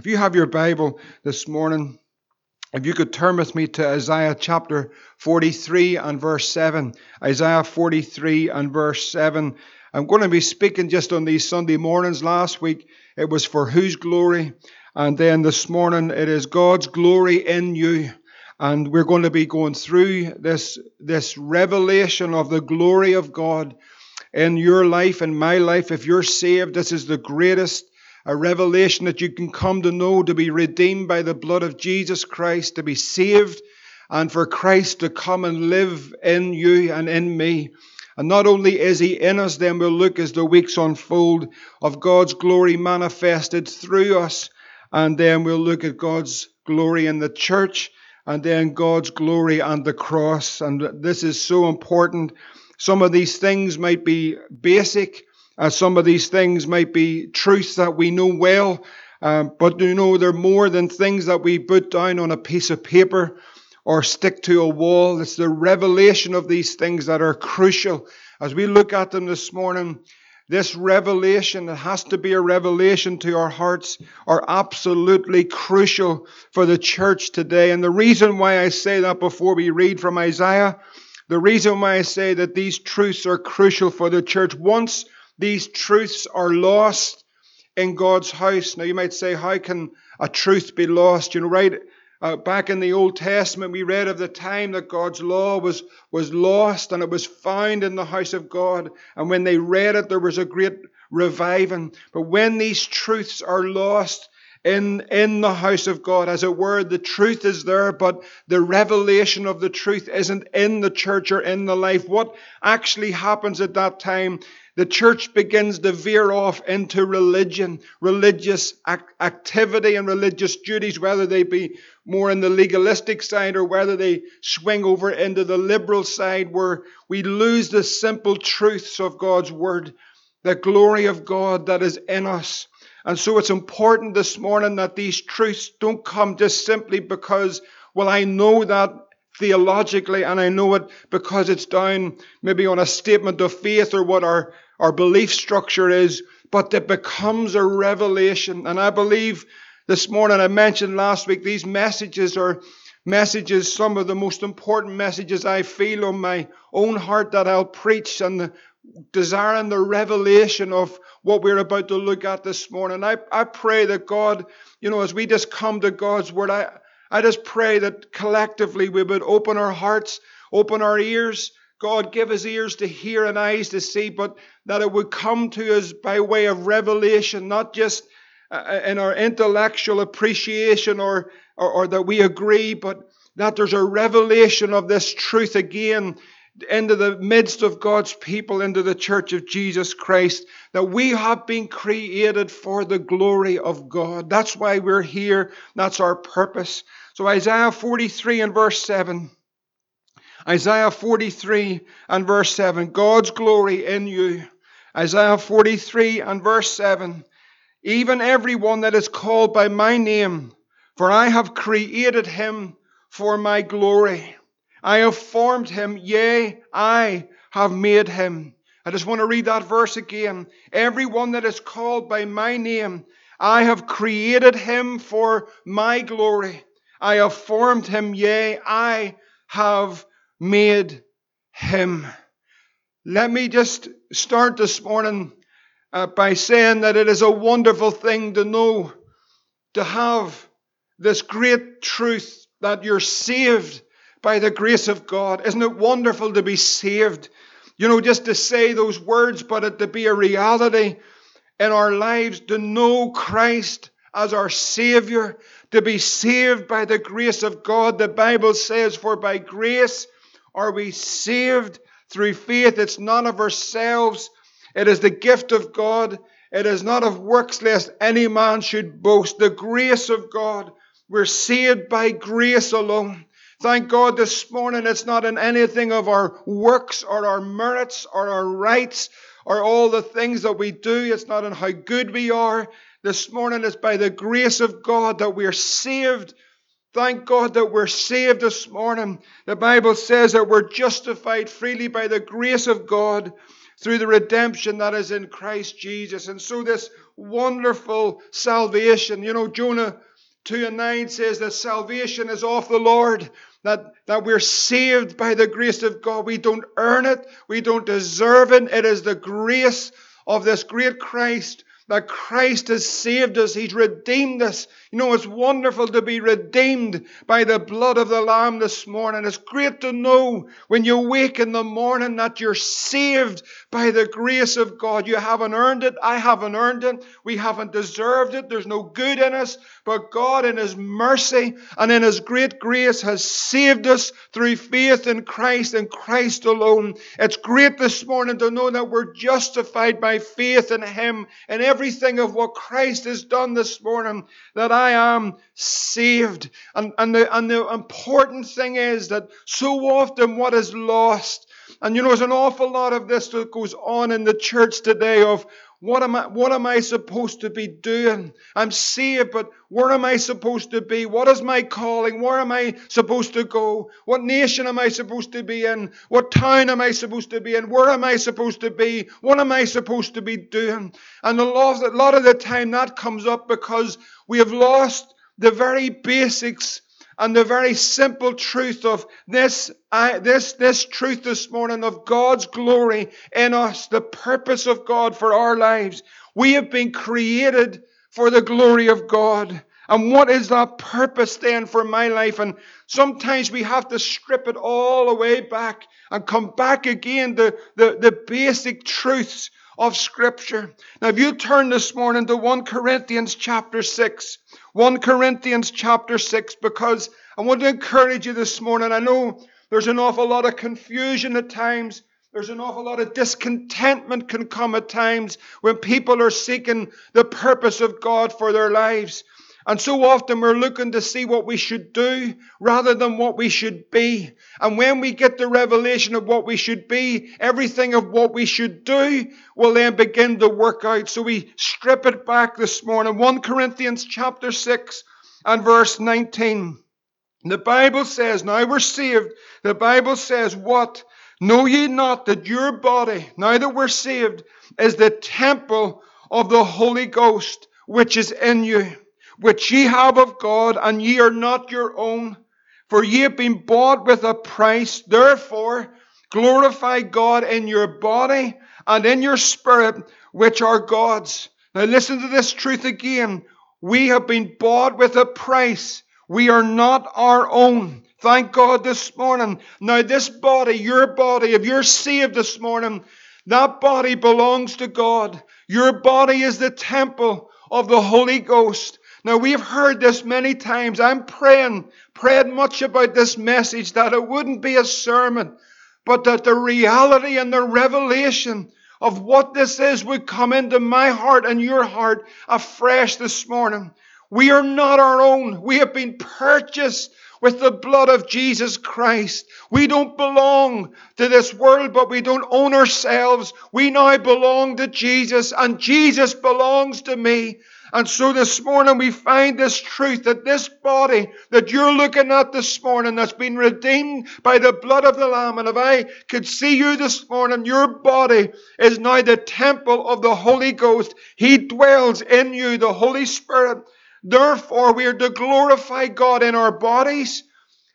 If you have your Bible this morning, if you could turn with me to Isaiah chapter 43 and verse 7. Isaiah 43 and verse 7. I'm going to be speaking just on these Sunday mornings. Last week it was for whose glory, and then this morning it is God's glory in you. And we're going to be going through this, this revelation of the glory of God in your life and my life. If you're saved, this is the greatest a revelation that you can come to know to be redeemed by the blood of Jesus Christ, to be saved, and for Christ to come and live in you and in me. And not only is He in us, then we'll look as the weeks unfold of God's glory manifested through us, and then we'll look at God's glory in the church, and then God's glory and the cross. And this is so important. Some of these things might be basic, uh, some of these things might be truths that we know well, um, but you know, they're more than things that we put down on a piece of paper or stick to a wall. It's the revelation of these things that are crucial. As we look at them this morning, this revelation, that has to be a revelation to our hearts, are absolutely crucial for the church today. And the reason why I say that before we read from Isaiah, the reason why I say that these truths are crucial for the church, once these truths are lost in God's house. Now, you might say, how can a truth be lost? You know, right uh, back in the Old Testament, we read of the time that God's law was, was lost and it was found in the house of God. And when they read it, there was a great reviving. But when these truths are lost, in, in the house of God. As it were, the truth is there, but the revelation of the truth isn't in the church or in the life. What actually happens at that time the church begins to veer off into religion, religious activity, and religious duties, whether they be more in the legalistic side or whether they swing over into the liberal side, where we lose the simple truths of God's Word, the glory of God that is in us. And so it's important this morning that these truths don't come just simply because, well, I know that theologically, and I know it because it's down maybe on a statement of faith or what our, our belief structure is, but it becomes a revelation. And I believe this morning, I mentioned last week, these messages are messages, some of the most important messages I feel on my own heart that I'll preach, and the, desiring the revelation of what we're about to look at this morning. I, I pray that God, you know, as we just come to God's Word, I, I just pray that collectively we would open our hearts, open our ears. God, give us ears to hear and eyes to see, but that it would come to us by way of revelation, not just uh, uh, in our intellectual appreciation or, or, or that we agree, but that there's a revelation of this truth again into the midst of God's people, into the church of Jesus Christ, that we have been created for the glory of God. That's why we're here. That's our purpose. So, Isaiah 43 and verse 7. Isaiah 43 and verse 7. God's glory in you. Isaiah 43 and verse 7. Even everyone that is called by my name, for I have created him for my glory. I have formed him, yea, I have made him. I just want to read that verse again. Everyone that is called by my name, I have created him for my glory. I have formed him, yea, I have made him. Let me just start this morning uh, by saying that it is a wonderful thing to know, to have this great truth that you're saved by the grace of God. Isn't it wonderful to be saved? You know, just to say those words, but it to be a reality in our lives, to know Christ as our Savior, to be saved by the grace of God. The Bible says, For by grace are we saved through faith. It's none of ourselves, it is the gift of God. It is not of works, lest any man should boast. The grace of God. We're saved by grace alone. Thank God this morning it's not in anything of our works or our merits or our rights or all the things that we do. It's not in how good we are. This morning it's by the grace of God that we're saved. Thank God that we're saved this morning. The Bible says that we're justified freely by the grace of God through the redemption that is in Christ Jesus. And so, this wonderful salvation. You know, Jonah 2 and 9 says that salvation is of the Lord, that, that we're saved by the grace of God. We don't earn it, we don't deserve it. It is the grace of this great Christ that Christ has saved us. He's redeemed us. You know, it's wonderful to be redeemed by the blood of the Lamb this morning. It's great to know when you wake in the morning that you're saved by the grace of God. You haven't earned it. I haven't earned it. We haven't deserved it. There's no good in us. But God, in His mercy and in His great grace, has saved us through faith in Christ and Christ alone. It's great this morning to know that we're justified by faith in Him and every everything of what Christ has done this morning, that I am saved. And, and, the, and the important thing is that so often what is lost, and you know, there's an awful lot of this that goes on in the church today of what am I, what am I supposed to be doing? I'm saved, but where am I supposed to be? What is my calling? Where am I supposed to go? What nation am I supposed to be in? What town am I supposed to be in? Where am I supposed to be? What am I supposed to be doing? And a lot, a lot of the time that comes up because we have lost the very basics and the very simple truth of this, I, this, this truth this morning of God's glory in us, the purpose of God for our lives. We have been created for the glory of God. And what is that purpose then for my life? And sometimes we have to strip it all the way back and come back again to the, the basic truths of Scripture. Now, if you turn this morning to 1 Corinthians chapter 6, 1 Corinthians chapter 6 because I want to encourage you this morning. I know there's an awful lot of confusion at times. There's an awful lot of discontentment can come at times when people are seeking the purpose of God for their lives. And so often we're looking to see what we should do rather than what we should be. And when we get the revelation of what we should be, everything of what we should do will then begin to work out. So we strip it back this morning. 1 Corinthians chapter 6 and verse 19. The Bible says, now we're saved. The Bible says, what? Know ye not that your body, now that we're saved, is the temple of the Holy Ghost, which is in you which ye have of God, and ye are not your own. For ye have been bought with a price. Therefore, glorify God in your body and in your spirit, which are God's. Now listen to this truth again. We have been bought with a price. We are not our own. Thank God this morning. Now, this body, your body, if you're saved this morning, that body belongs to God. Your body is the temple of the Holy Ghost. Now we've heard this many times. I'm praying, praying much about this message that it wouldn't be a sermon, but that the reality and the revelation of what this is would come into my heart and your heart afresh this morning. We are not our own. We have been purchased with the blood of Jesus Christ. We don't belong to this world, but we don't own ourselves. We now belong to Jesus, and Jesus belongs to me. And so this morning we find this truth that this body that you're looking at this morning that's been redeemed by the blood of the Lamb. And if I could see you this morning, your body is now the temple of the Holy Ghost. He dwells in you, the Holy Spirit. Therefore, we are to glorify God in our bodies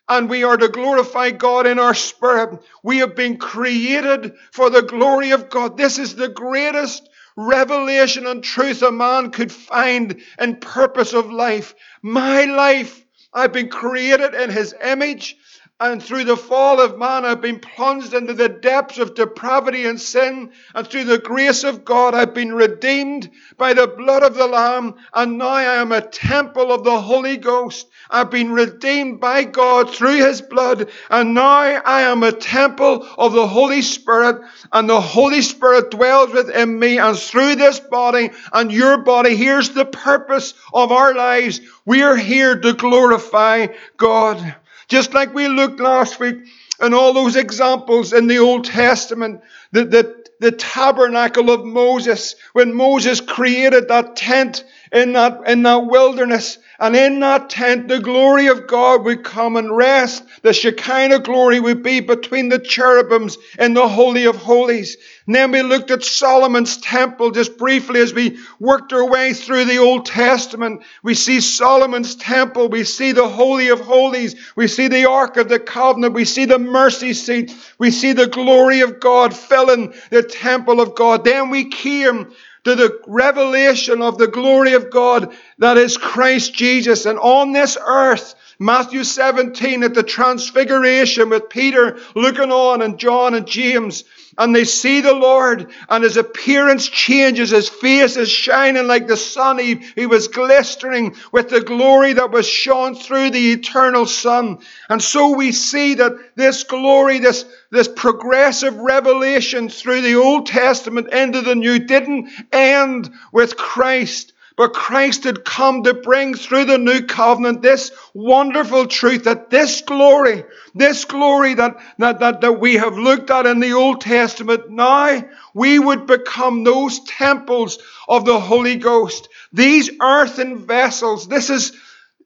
and we are to glorify God in our spirit. We have been created for the glory of God. This is the greatest revelation and truth a man could find in purpose of life. My life, I've been created in his image. And through the fall of man, I've been plunged into the depths of depravity and sin. And through the grace of God, I've been redeemed by the blood of the Lamb. And now I am a temple of the Holy Ghost. I've been redeemed by God through His blood. And now I am a temple of the Holy Spirit. And the Holy Spirit dwells within me. And through this body and your body, here's the purpose of our lives. We are here to glorify God. Just like we looked last week and all those examples in the Old Testament, the, the, the tabernacle of Moses, when Moses created that tent in that, in that wilderness. And in that tent, the glory of God would come and rest. The Shekinah glory would be between the cherubims in the Holy of Holies. And then we looked at Solomon's temple just briefly as we worked our way through the Old Testament. We see Solomon's temple. We see the Holy of Holies. We see the Ark of the Covenant. We see the mercy seat. We see the glory of God filling the temple of God. Then we came to the revelation of the glory of God that is Christ Jesus. And on this earth, Matthew 17 at the transfiguration with Peter looking on and John and James, and they see the Lord, and his appearance changes. His face is shining like the sun. He, he was glistening with the glory that was shone through the eternal Son. And so we see that this glory, this, this progressive revelation through the Old Testament into the New didn't end with Christ. But Christ had come to bring through the new covenant this wonderful truth that this glory, this glory that, that, that, that we have looked at in the Old Testament, now we would become those temples of the Holy Ghost. These earthen vessels, this is,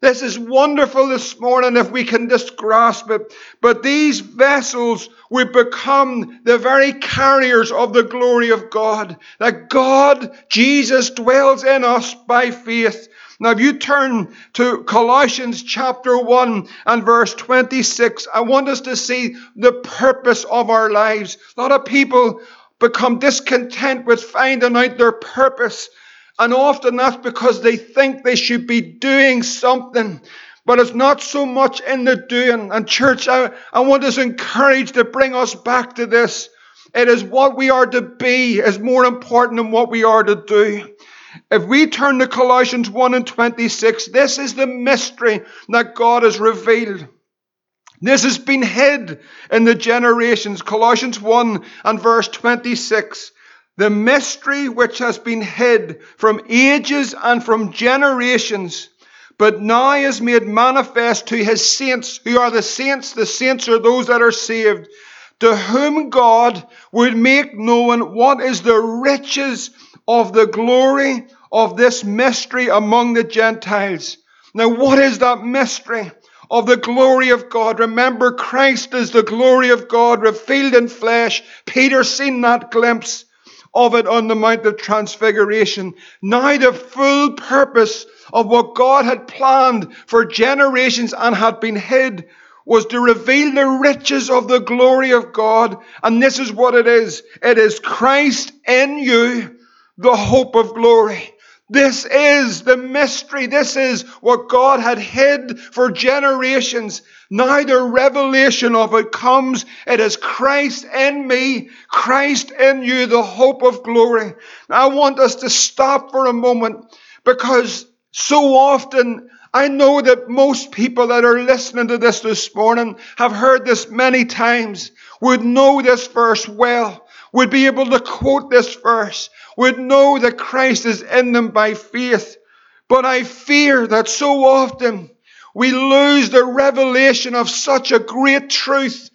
this is wonderful this morning if we can just grasp it. But these vessels we become the very carriers of the glory of God. That God, Jesus, dwells in us by faith. Now, if you turn to Colossians chapter 1 and verse 26, I want us to see the purpose of our lives. A lot of people become discontent with finding out their purpose. And often that's because they think they should be doing something. But it's not so much in the doing. And church, I, I want us encouraged to bring us back to this. It is what we are to be is more important than what we are to do. If we turn to Colossians 1 and 26, this is the mystery that God has revealed. This has been hid in the generations. Colossians 1 and verse 26 the mystery which has been hid from ages and from generations, but now is made manifest to his saints. Who are the saints? The saints are those that are saved, to whom God would make known what is the riches of the glory of this mystery among the Gentiles. Now, what is that mystery? Of the glory of God. Remember, Christ is the glory of God revealed in flesh. Peter seen that glimpse of it on the Mount of Transfiguration. Now the full purpose of what God had planned for generations and had been hid was to reveal the riches of the glory of God. And this is what it is. It is Christ in you, the hope of glory. This is the mystery. This is what God had hid for generations. Now the revelation of it comes. It is Christ in me, Christ in you, the hope of glory. Now I want us to stop for a moment because so often I know that most people that are listening to this this morning have heard this many times, would know this verse well, would be able to quote this verse, would know that Christ is in them by faith. But I fear that so often we lose the revelation of such a great truth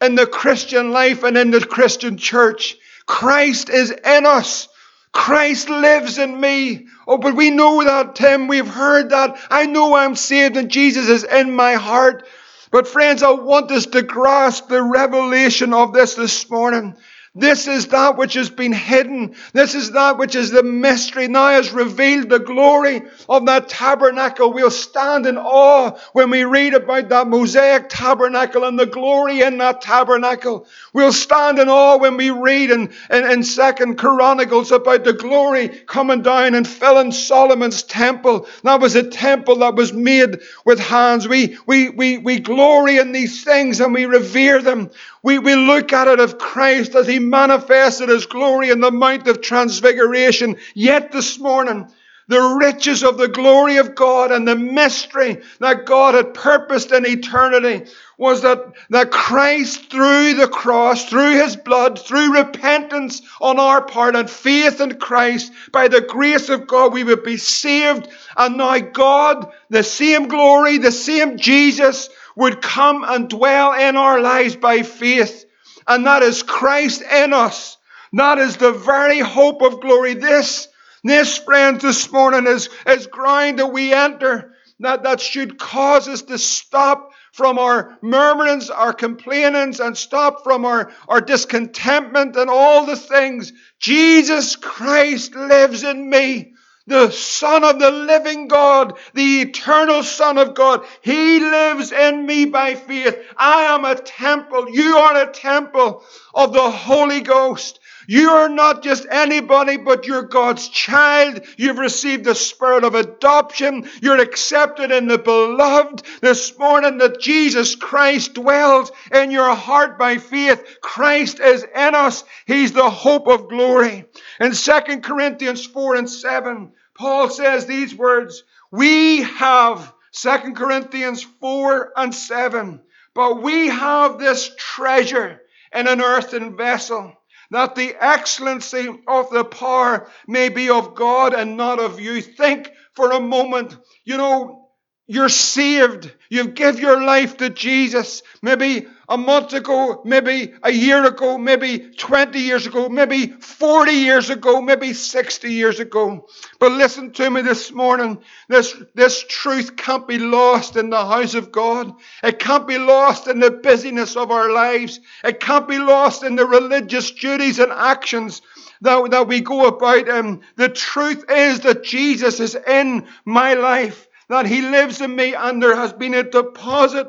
in the Christian life and in the Christian church. Christ is in us. Christ lives in me. Oh, but we know that, Tim. We've heard that. I know I'm saved and Jesus is in my heart. But friends, I want us to grasp the revelation of this this morning. This is that which has been hidden. This is that which is the mystery. Now has revealed the glory of that tabernacle. We'll stand in awe when we read about that Mosaic tabernacle and the glory in that tabernacle. We'll stand in awe when we read in, in, in Second Chronicles about the glory coming down and filling Solomon's temple. That was a temple that was made with hands. We, we, we, we glory in these things and we revere them. We, we look at it of Christ as He manifested His glory in the Mount of Transfiguration. Yet this morning, the riches of the glory of God and the mystery that God had purposed in eternity was that, that Christ through the cross, through His blood, through repentance on our part and faith in Christ, by the grace of God, we would be saved. And now God, the same glory, the same Jesus, would come and dwell in our lives by faith. And that is Christ in us. That is the very hope of glory. This This, friends, this morning is, is ground that we enter that, that should cause us to stop from our murmurings, our complainings, and stop from our, our discontentment and all the things. Jesus Christ lives in me the Son of the living God, the eternal Son of God. He lives in me by faith. I am a temple. You are a temple of the Holy Ghost. You are not just anybody, but you're God's child. You've received the spirit of adoption. You're accepted in the beloved. This morning that Jesus Christ dwells in your heart by faith. Christ is in us. He's the hope of glory. In 2 Corinthians 4 and 7, Paul says these words, we have, 2 Corinthians 4 and 7, but we have this treasure in an earthen vessel, that the excellency of the power may be of God and not of you. Think for a moment, you know, you're saved. You give your life to Jesus. Maybe a month ago, maybe a year ago, maybe 20 years ago, maybe 40 years ago, maybe 60 years ago. But listen to me this morning. This, this truth can't be lost in the house of God. It can't be lost in the busyness of our lives. It can't be lost in the religious duties and actions that, that we go about. And the truth is that Jesus is in my life that He lives in me, and there has been a deposit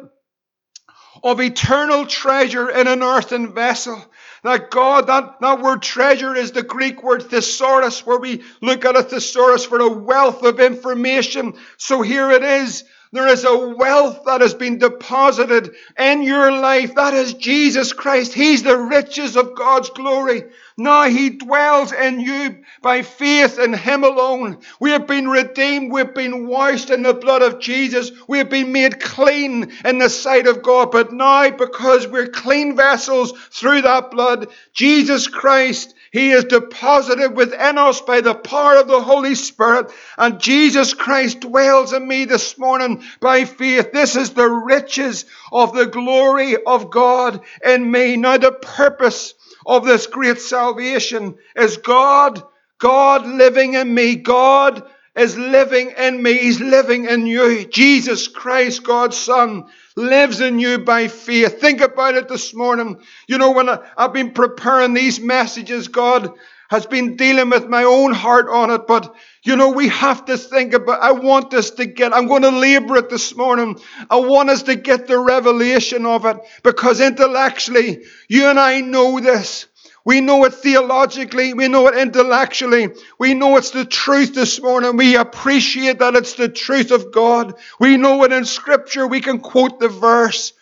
of eternal treasure in an earthen vessel. That God, that, that word treasure is the Greek word thesaurus, where we look at a thesaurus for a wealth of information. So here it is there is a wealth that has been deposited in your life. That is Jesus Christ. He's the riches of God's glory. Now He dwells in you by faith in Him alone. We have been redeemed. We've been washed in the blood of Jesus. We have been made clean in the sight of God. But now, because we're clean vessels through that blood, Jesus Christ he is deposited within us by the power of the Holy Spirit. And Jesus Christ dwells in me this morning by faith. This is the riches of the glory of God in me. Now, the purpose of this great salvation is God, God living in me. God is living in me. He's living in you. Jesus Christ, God's Son, lives in you by faith. Think about it this morning. You know, when I, have been preparing these messages, God has been dealing with my own heart on it. But, you know, we have to think about, I want us to get, I'm going to labor it this morning. I want us to get the revelation of it because intellectually, you and I know this. We know it theologically. We know it intellectually. We know it's the truth this morning. We appreciate that it's the truth of God. We know it in Scripture. We can quote the verse.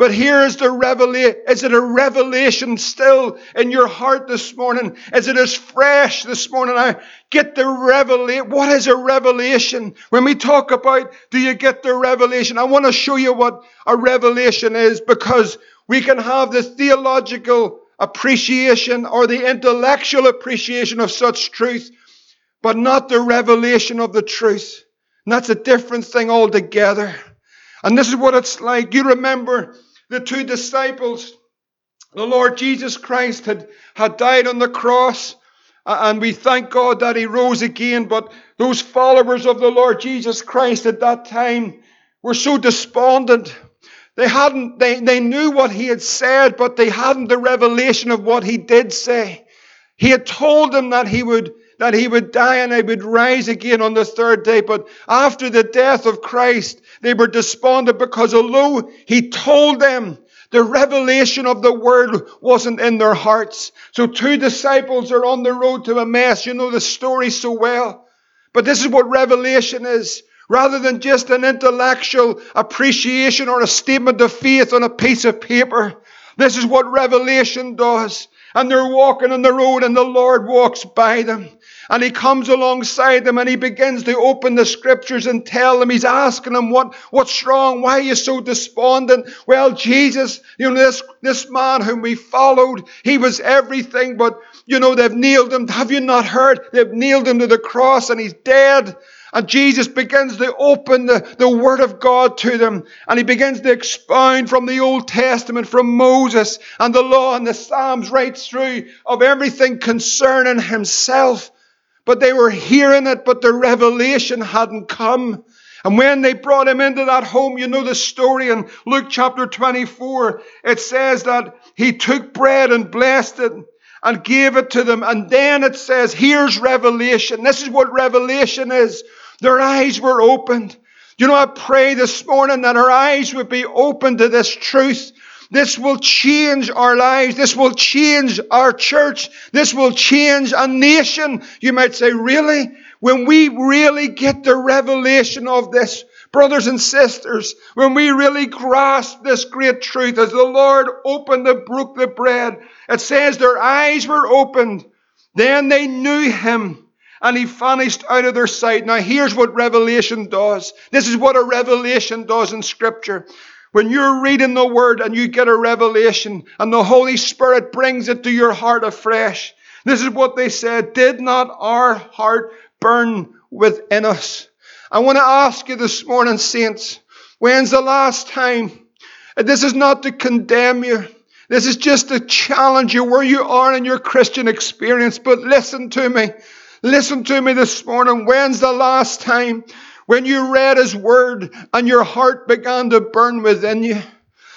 But here is the revelation. Is it a revelation still in your heart this morning? Is it as fresh this morning? I get the revelation. What is a revelation? When we talk about do you get the revelation? I want to show you what a revelation is because we can have the theological appreciation or the intellectual appreciation of such truth, but not the revelation of the truth. And that's a different thing altogether. And this is what it's like. You remember the two disciples. The Lord Jesus Christ had, had died on the cross, and we thank God that He rose again. But those followers of the Lord Jesus Christ at that time were so despondent. They hadn't, they, they knew what he had said, but they hadn't the revelation of what he did say. He had told them that he would, that he would die and he would rise again on the third day. But after the death of Christ, they were despondent because although he told them, the revelation of the word wasn't in their hearts. So two disciples are on the road to Emmaus. You know the story so well. But this is what revelation is rather than just an intellectual appreciation or a statement of faith on a piece of paper. This is what revelation does. And they're walking on the road and the Lord walks by them. And he comes alongside them and he begins to open the scriptures and tell them, he's asking them, what, what's wrong? Why are you so despondent? Well, Jesus, you know, this, this man whom we followed, he was everything, but, you know, they've nailed him. Have you not heard? They've nailed him to the cross and he's dead. And Jesus begins to open the, the Word of God to them. And he begins to expound from the Old Testament, from Moses and the law and the Psalms right through of everything concerning himself. But they were hearing it, but the revelation hadn't come. And when they brought him into that home, you know the story in Luke chapter 24. It says that he took bread and blessed it and gave it to them. And then it says, here's revelation. This is what revelation is. Their eyes were opened. You know, I pray this morning that our eyes would be open to this truth. This will change our lives. This will change our church. This will change a nation. You might say, really? When we really get the revelation of this, brothers and sisters, when we really grasp this great truth, as the Lord opened and broke the bread, it says their eyes were opened. Then they knew him and he vanished out of their sight. Now, here's what revelation does. This is what a revelation does in Scripture. When you're reading the Word and you get a revelation and the Holy Spirit brings it to your heart afresh, this is what they said Did not our heart burn within us? I want to ask you this morning, saints, when's the last time? This is not to condemn you. This is just to challenge you where you are in your Christian experience. But listen to me. Listen to me this morning. When's the last time when you read His Word and your heart began to burn within you?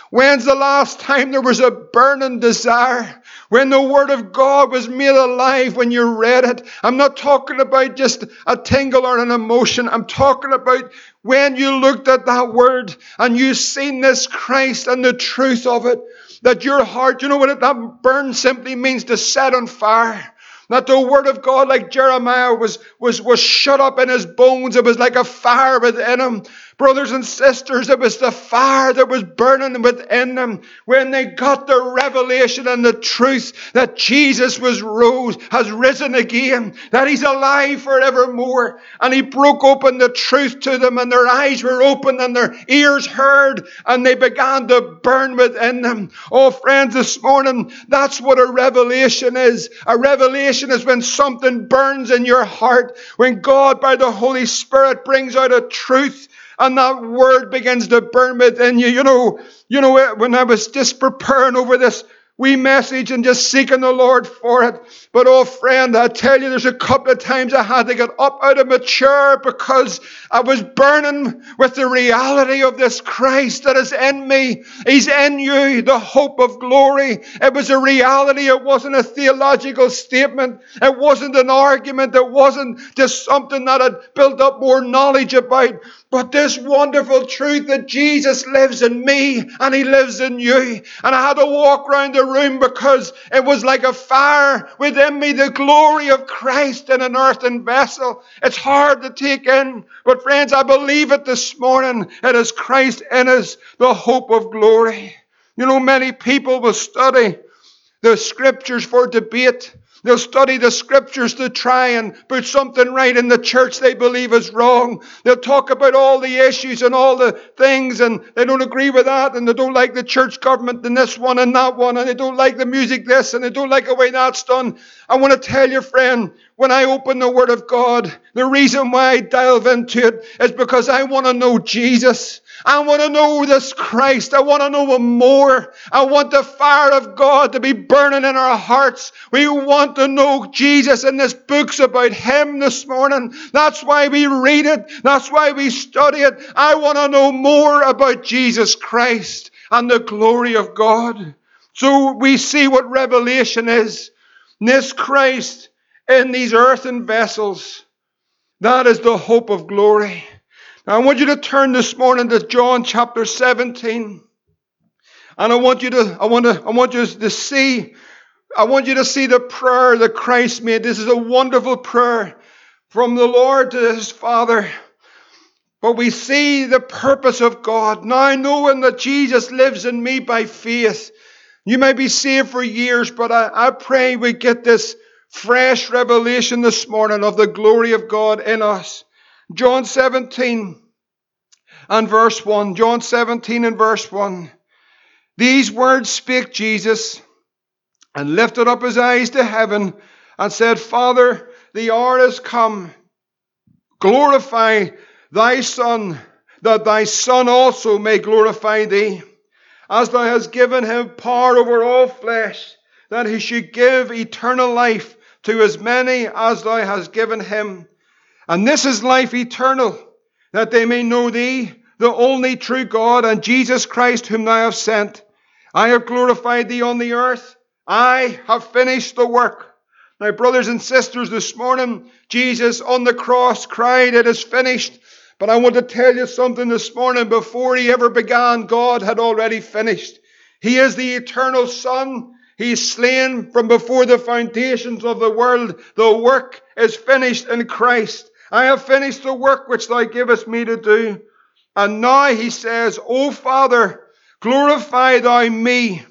When's the last time there was a burning desire? When the Word of God was made alive when you read it? I'm not talking about just a tingle or an emotion. I'm talking about when you looked at that Word and you seen this Christ and the truth of it. That your heart, you know what it, that burn simply means to set on fire. That the word of God, like Jeremiah, was, was, was shut up in his bones. It was like a fire within him. Brothers and sisters, it was the fire that was burning within them when they got the revelation and the truth that Jesus was rose, has risen again, that he's alive forevermore. And he broke open the truth to them, and their eyes were opened and their ears heard, and they began to burn within them. Oh, friends, this morning, that's what a revelation is. A revelation is when something burns in your heart, when God, by the Holy Spirit, brings out a truth and that word begins to burn within you. You know, you know, when I was just preparing over this we message and just seeking the Lord for it. But oh friend, I tell you, there's a couple of times I had to get up out of my chair because I was burning with the reality of this Christ that is in me. He's in you, the hope of glory. It was a reality. It wasn't a theological statement. It wasn't an argument. It wasn't just something that I'd built up more knowledge about. But this wonderful truth that Jesus lives in me and He lives in you. And I had to walk around the room because it was like a fire within me, the glory of Christ in an earthen vessel. It's hard to take in. But friends, I believe it this morning. It is Christ in us, the hope of glory. You know, many people will study the scriptures for debate. They'll study the scriptures to try and put something right in the church they believe is wrong. They'll talk about all the issues and all the things and they don't agree with that and they don't like the church government and this one and that one and they don't like the music this and they don't like the way that's done. I want to tell you, friend, when I open the Word of God, the reason why I delve into it is because I want to know Jesus. I want to know this Christ. I want to know Him more. I want the fire of God to be burning in our hearts. We want to know Jesus, and this book's about Him this morning. That's why we read it. That's why we study it. I want to know more about Jesus Christ and the glory of God. So we see what revelation is. This Christ in these earthen vessels. That is the hope of glory. Now, I want you to turn this morning to John chapter 17. And I want you to, I want to, I want you to see, I want you to see the prayer that Christ made. This is a wonderful prayer from the Lord to his Father. But we see the purpose of God. Now knowing that Jesus lives in me by faith. You may be saved for years, but I, I pray we get this fresh revelation this morning of the glory of God in us. John 17 and verse 1. John 17 and verse 1. These words spake Jesus and lifted up his eyes to heaven and said, Father, the hour is come. Glorify thy Son, that thy Son also may glorify thee, as thou hast given him power over all flesh, that he should give eternal life to as many as thou hast given him. And this is life eternal, that they may know thee, the only true God, and Jesus Christ, whom thou hast sent. I have glorified thee on the earth. I have finished the work. Now, brothers and sisters, this morning, Jesus on the cross cried, It is finished. But I want to tell you something this morning. Before he ever began, God had already finished. He is the eternal Son. He's slain from before the foundations of the world. The work is finished in Christ. I have finished the work which thou givest me to do. And now he says, O Father, glorify thou me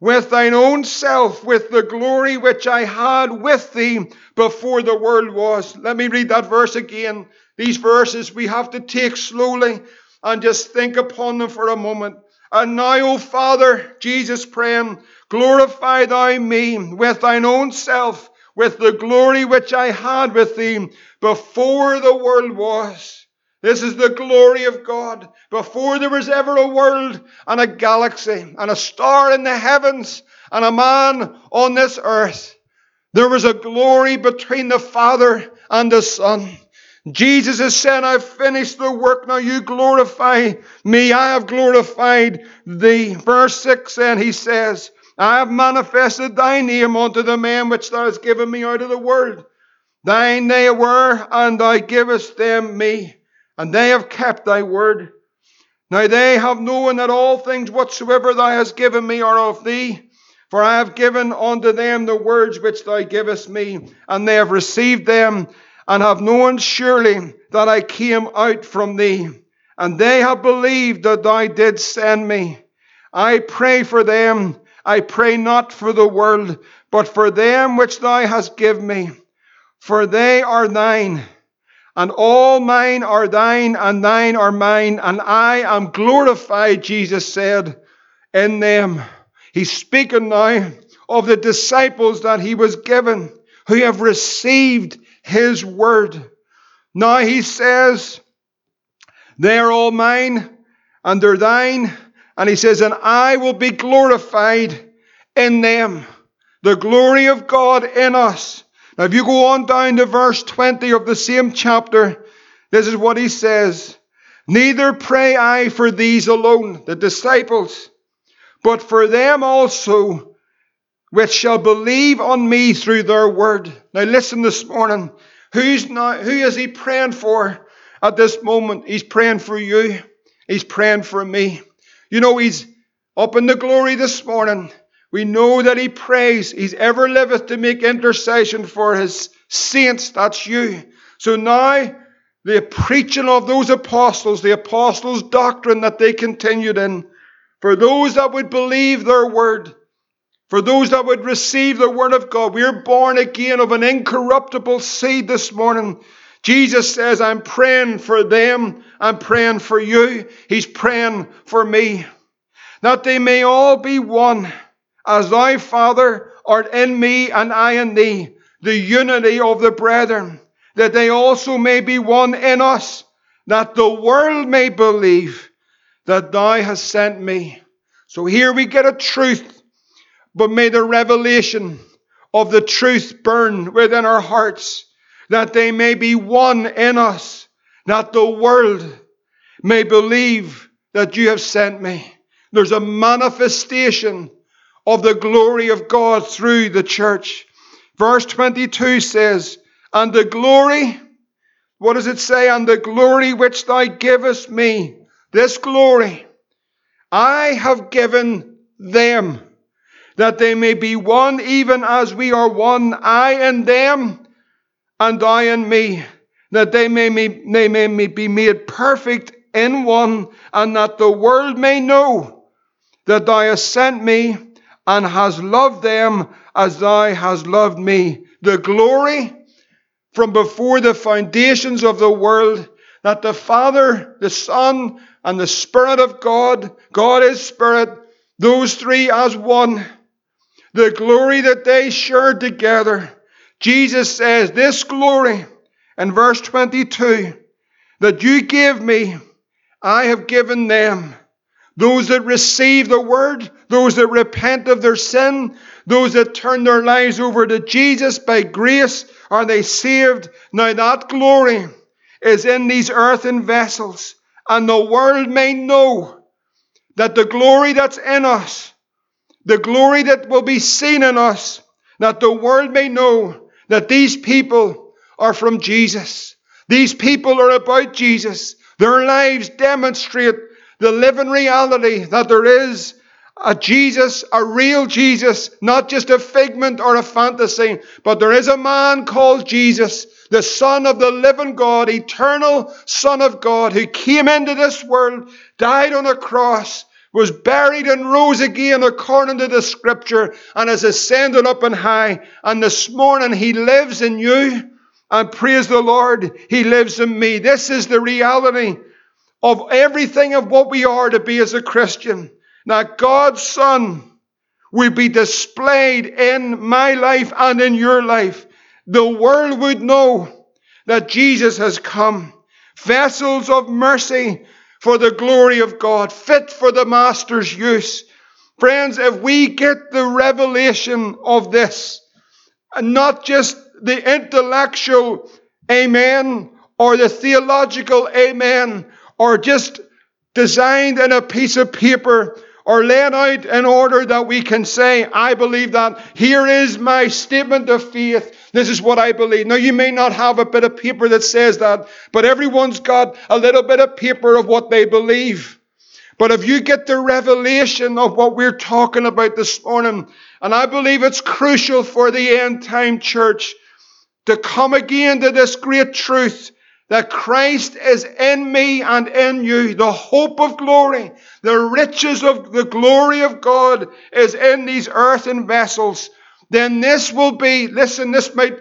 with thine own self, with the glory which I had with thee before the world was. Let me read that verse again. These verses we have to take slowly and just think upon them for a moment. And now, O Father, Jesus praying, glorify thou me with thine own self, with the glory which I had with thee before the world was. This is the glory of God. Before there was ever a world and a galaxy and a star in the heavens and a man on this earth, there was a glory between the Father and the Son. Jesus is saying, I've finished the work. Now you glorify me. I have glorified thee. Verse 6 and he says, I have manifested thy name unto the men which thou hast given me out of the world. Thine they were, and thou givest them me and they have kept thy word. Now they have known that all things whatsoever thou hast given me are of thee. For I have given unto them the words which thou givest me, and they have received them, and have known surely that I came out from thee. And they have believed that thou didst send me. I pray for them. I pray not for the world, but for them which thou hast given me. For they are thine and all mine are thine, and thine are mine, and I am glorified, Jesus said, in them. He's speaking now of the disciples that he was given, who have received his word. Now he says, they are all mine, and they're thine. And he says, and I will be glorified in them. The glory of God in us now, if you go on down to verse 20 of the same chapter, this is what he says Neither pray I for these alone, the disciples, but for them also which shall believe on me through their word. Now, listen this morning. Who's now, who is he praying for at this moment? He's praying for you. He's praying for me. You know, he's up in the glory this morning. We know that he prays. He's ever liveth to make intercession for his saints. That's you. So now, the preaching of those apostles, the apostles' doctrine that they continued in, for those that would believe their word, for those that would receive the word of God, we're born again of an incorruptible seed this morning. Jesus says, I'm praying for them. I'm praying for you. He's praying for me. That they may all be one as thou, Father, art in me and I in thee, the unity of the brethren, that they also may be one in us, that the world may believe that thou hast sent me. So here we get a truth, but may the revelation of the truth burn within our hearts, that they may be one in us, that the world may believe that you have sent me. There's a manifestation of the glory of God through the church. Verse 22 says, And the glory, what does it say? And the glory which thou givest me, this glory, I have given them, that they may be one even as we are one, I and them, and I and me, that they may, they may be made perfect in one, and that the world may know that thou hast sent me and has loved them as thou hast loved me. The glory from before the foundations of the world that the Father, the Son, and the Spirit of God, God is Spirit, those three as one, the glory that they shared together. Jesus says, This glory, in verse 22, that you gave me, I have given them those that receive the word, those that repent of their sin, Those that turn their lives over to Jesus by grace are they saved. Now that glory is in these earthen vessels, and the world may know that the glory that's in us, the glory that will be seen in us, that the world may know that these people are from Jesus. These people are about Jesus. Their lives demonstrate the living reality that there is a Jesus, a real Jesus, not just a figment or a fantasy, but there is a man called Jesus, the Son of the living God, eternal Son of God, who came into this world, died on a cross, was buried and rose again according to the scripture, and is ascended up on high. And this morning he lives in you. And praise the Lord, he lives in me. This is the reality of everything of what we are to be as a Christian. That God's Son will be displayed in my life and in your life. The world would know that Jesus has come. Vessels of mercy for the glory of God, fit for the Master's use. Friends, if we get the revelation of this, and not just the intellectual amen or the theological amen or just designed in a piece of paper or laid out in order that we can say, I believe that. Here is my statement of faith. This is what I believe. Now, you may not have a bit of paper that says that, but everyone's got a little bit of paper of what they believe. But if you get the revelation of what we're talking about this morning, and I believe it's crucial for the end time church to come again to this great truth that Christ is in me and in you, the hope of glory, the riches of the glory of God is in these earthen vessels, then this will be, listen, this might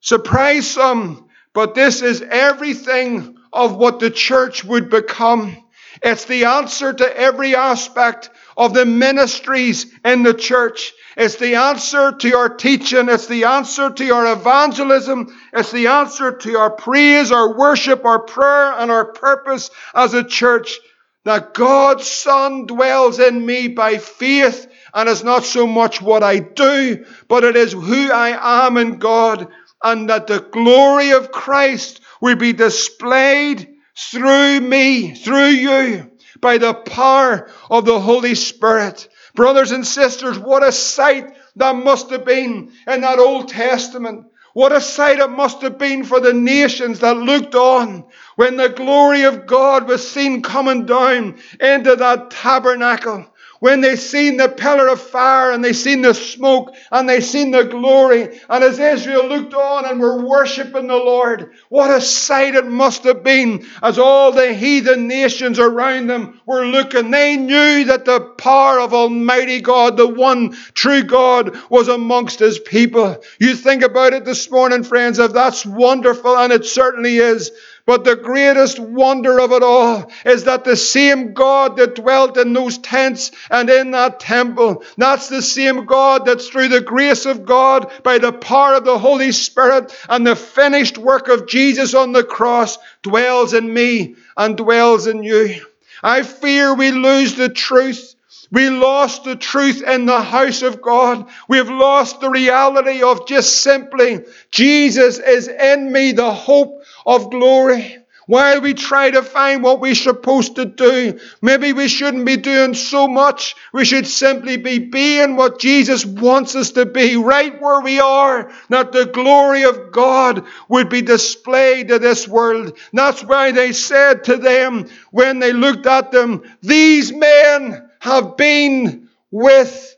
surprise some, but this is everything of what the church would become. It's the answer to every aspect of the ministries in the church. It's the answer to your teaching. It's the answer to your evangelism. It's the answer to our praise, our worship, our prayer, and our purpose as a church. That God's Son dwells in me by faith, and it's not so much what I do, but it is who I am in God, and that the glory of Christ will be displayed through me, through you, by the power of the Holy Spirit. Brothers and sisters, what a sight that must have been in that Old Testament. What a sight it must have been for the nations that looked on when the glory of God was seen coming down into that tabernacle when they seen the pillar of fire and they seen the smoke and they seen the glory. And as Israel looked on and were worshiping the Lord, what a sight it must have been as all the heathen nations around them were looking. They knew that the power of Almighty God, the one true God, was amongst his people. You think about it this morning, friends, if that's wonderful, and it certainly is. But the greatest wonder of it all is that the same God that dwelt in those tents and in that temple, that's the same God that's through the grace of God, by the power of the Holy Spirit and the finished work of Jesus on the cross, dwells in me and dwells in you. I fear we lose the truth we lost the truth in the house of God. We've lost the reality of just simply, Jesus is in me, the hope of glory. While we try to find what we're supposed to do, maybe we shouldn't be doing so much. We should simply be being what Jesus wants us to be, right where we are, that the glory of God would be displayed to this world. That's why they said to them when they looked at them, these men have been with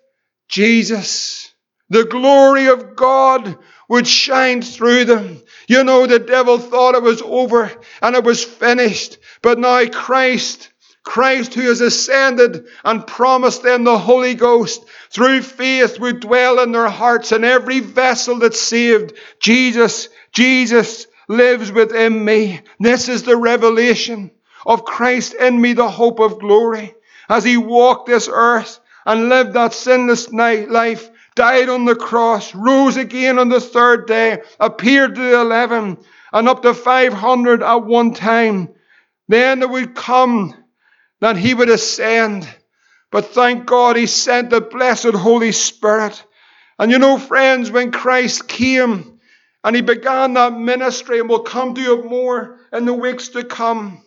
Jesus. The glory of God would shine through them. You know, the devil thought it was over and it was finished. But now Christ, Christ who has ascended and promised them the Holy Ghost through faith would dwell in their hearts and every vessel that's saved. Jesus, Jesus lives within me. This is the revelation of Christ in me, the hope of glory. As he walked this earth and lived that sinless life, died on the cross, rose again on the third day, appeared to the eleven and up to 500 at one time. Then it would come that he would ascend. But thank God he sent the blessed Holy Spirit. And you know, friends, when Christ came and he began that ministry, and we'll come to it more in the weeks to come.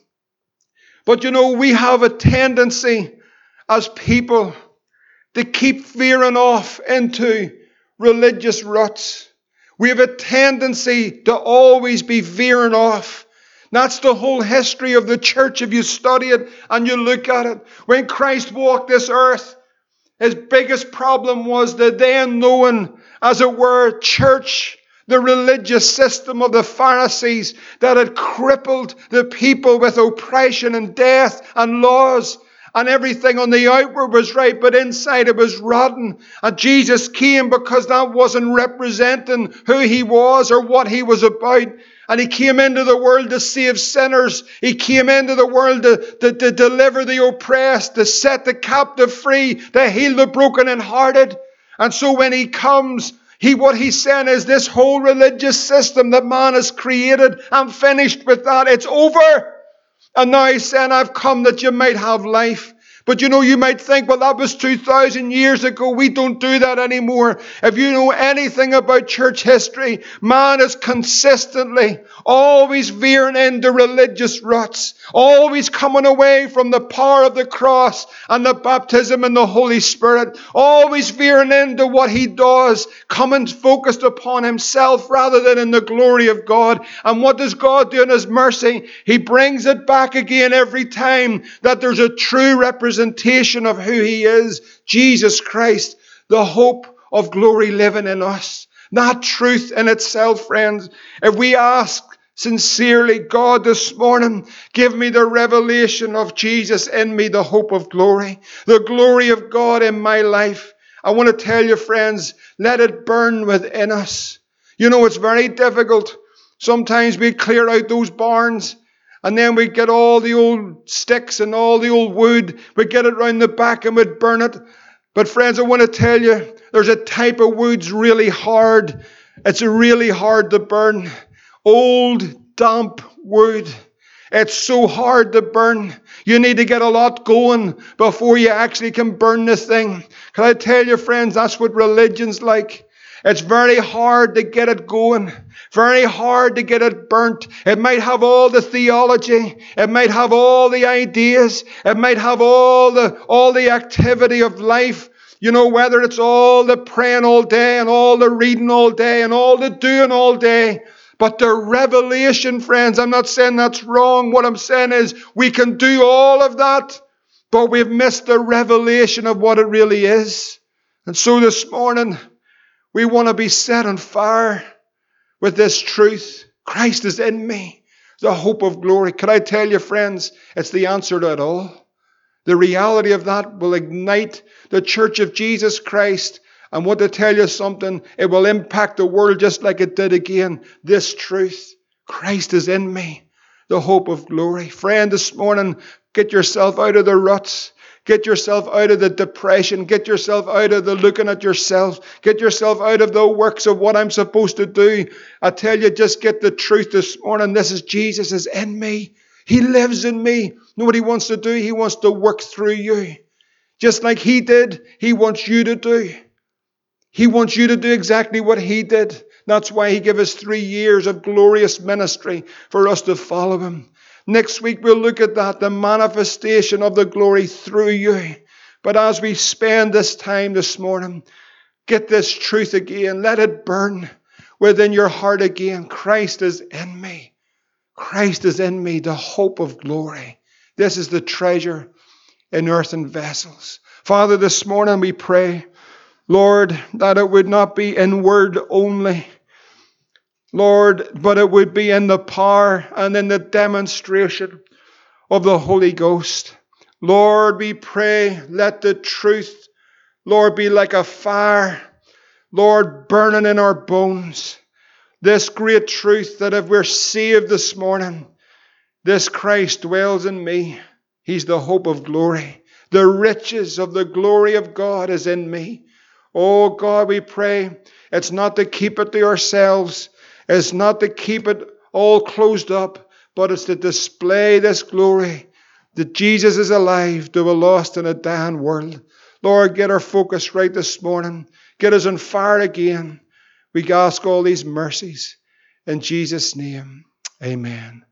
But you know, we have a tendency as people to keep veering off into religious ruts. We have a tendency to always be veering off. That's the whole history of the church if you study it and you look at it. When Christ walked this earth, his biggest problem was the then known, as it were, church, the religious system of the Pharisees that had crippled the people with oppression and death and laws and everything on the outward was right, but inside it was rotten. And Jesus came because that wasn't representing who he was or what he was about. And he came into the world to save sinners. He came into the world to, to, to deliver the oppressed, to set the captive free, to heal the broken and hearted. And so when he comes, he what he's saying is this whole religious system that man has created, I'm finished with that. It's over. And now he's saying, I've come that you might have life. But you know, you might think, well, that was 2,000 years ago. We don't do that anymore. If you know anything about church history, man is consistently always veering into religious ruts, always coming away from the power of the cross and the baptism in the Holy Spirit, always veering into what he does, coming focused upon himself rather than in the glory of God. And what does God do in his mercy? He brings it back again every time that there's a true representation representation of who He is, Jesus Christ, the hope of glory living in us. Not truth in itself, friends. If we ask sincerely, God, this morning, give me the revelation of Jesus in me, the hope of glory, the glory of God in my life. I want to tell you, friends, let it burn within us. You know, it's very difficult. Sometimes we clear out those barns and then we'd get all the old sticks and all the old wood, we'd get it round the back and we'd burn it. But friends, I want to tell you, there's a type of wood's really hard. It's really hard to burn. Old, damp wood. It's so hard to burn. You need to get a lot going before you actually can burn this thing. Can I tell you, friends, that's what religion's like. It's very hard to get it going. Very hard to get it burnt. It might have all the theology. It might have all the ideas. It might have all the, all the activity of life. You know, whether it's all the praying all day and all the reading all day and all the doing all day. But the revelation, friends, I'm not saying that's wrong. What I'm saying is we can do all of that, but we've missed the revelation of what it really is. And so this morning, we want to be set on fire with this truth. Christ is in me, the hope of glory. Could I tell you, friends, it's the answer to it all. The reality of that will ignite the church of Jesus Christ. And want to tell you something, it will impact the world just like it did again. This truth Christ is in me, the hope of glory. Friend, this morning, get yourself out of the ruts. Get yourself out of the depression. Get yourself out of the looking at yourself. Get yourself out of the works of what I'm supposed to do. I tell you, just get the truth this morning. This is Jesus is in me. He lives in me. Know what he wants to do? He wants to work through you. Just like he did, he wants you to do. He wants you to do exactly what he did. That's why he gave us three years of glorious ministry for us to follow him. Next week we'll look at that, the manifestation of the glory through you. But as we spend this time this morning, get this truth again. Let it burn within your heart again. Christ is in me. Christ is in me, the hope of glory. This is the treasure in earthen vessels. Father, this morning we pray, Lord, that it would not be in word only Lord, but it would be in the power and in the demonstration of the Holy Ghost. Lord, we pray, let the truth, Lord, be like a fire, Lord, burning in our bones. This great truth that if we're saved this morning, this Christ dwells in me. He's the hope of glory. The riches of the glory of God is in me. Oh God, we pray it's not to keep it to ourselves, is not to keep it all closed up, but it's to display this glory that Jesus is alive to a lost and a dying world. Lord, get our focus right this morning. Get us on fire again. We ask all these mercies in Jesus' name. Amen.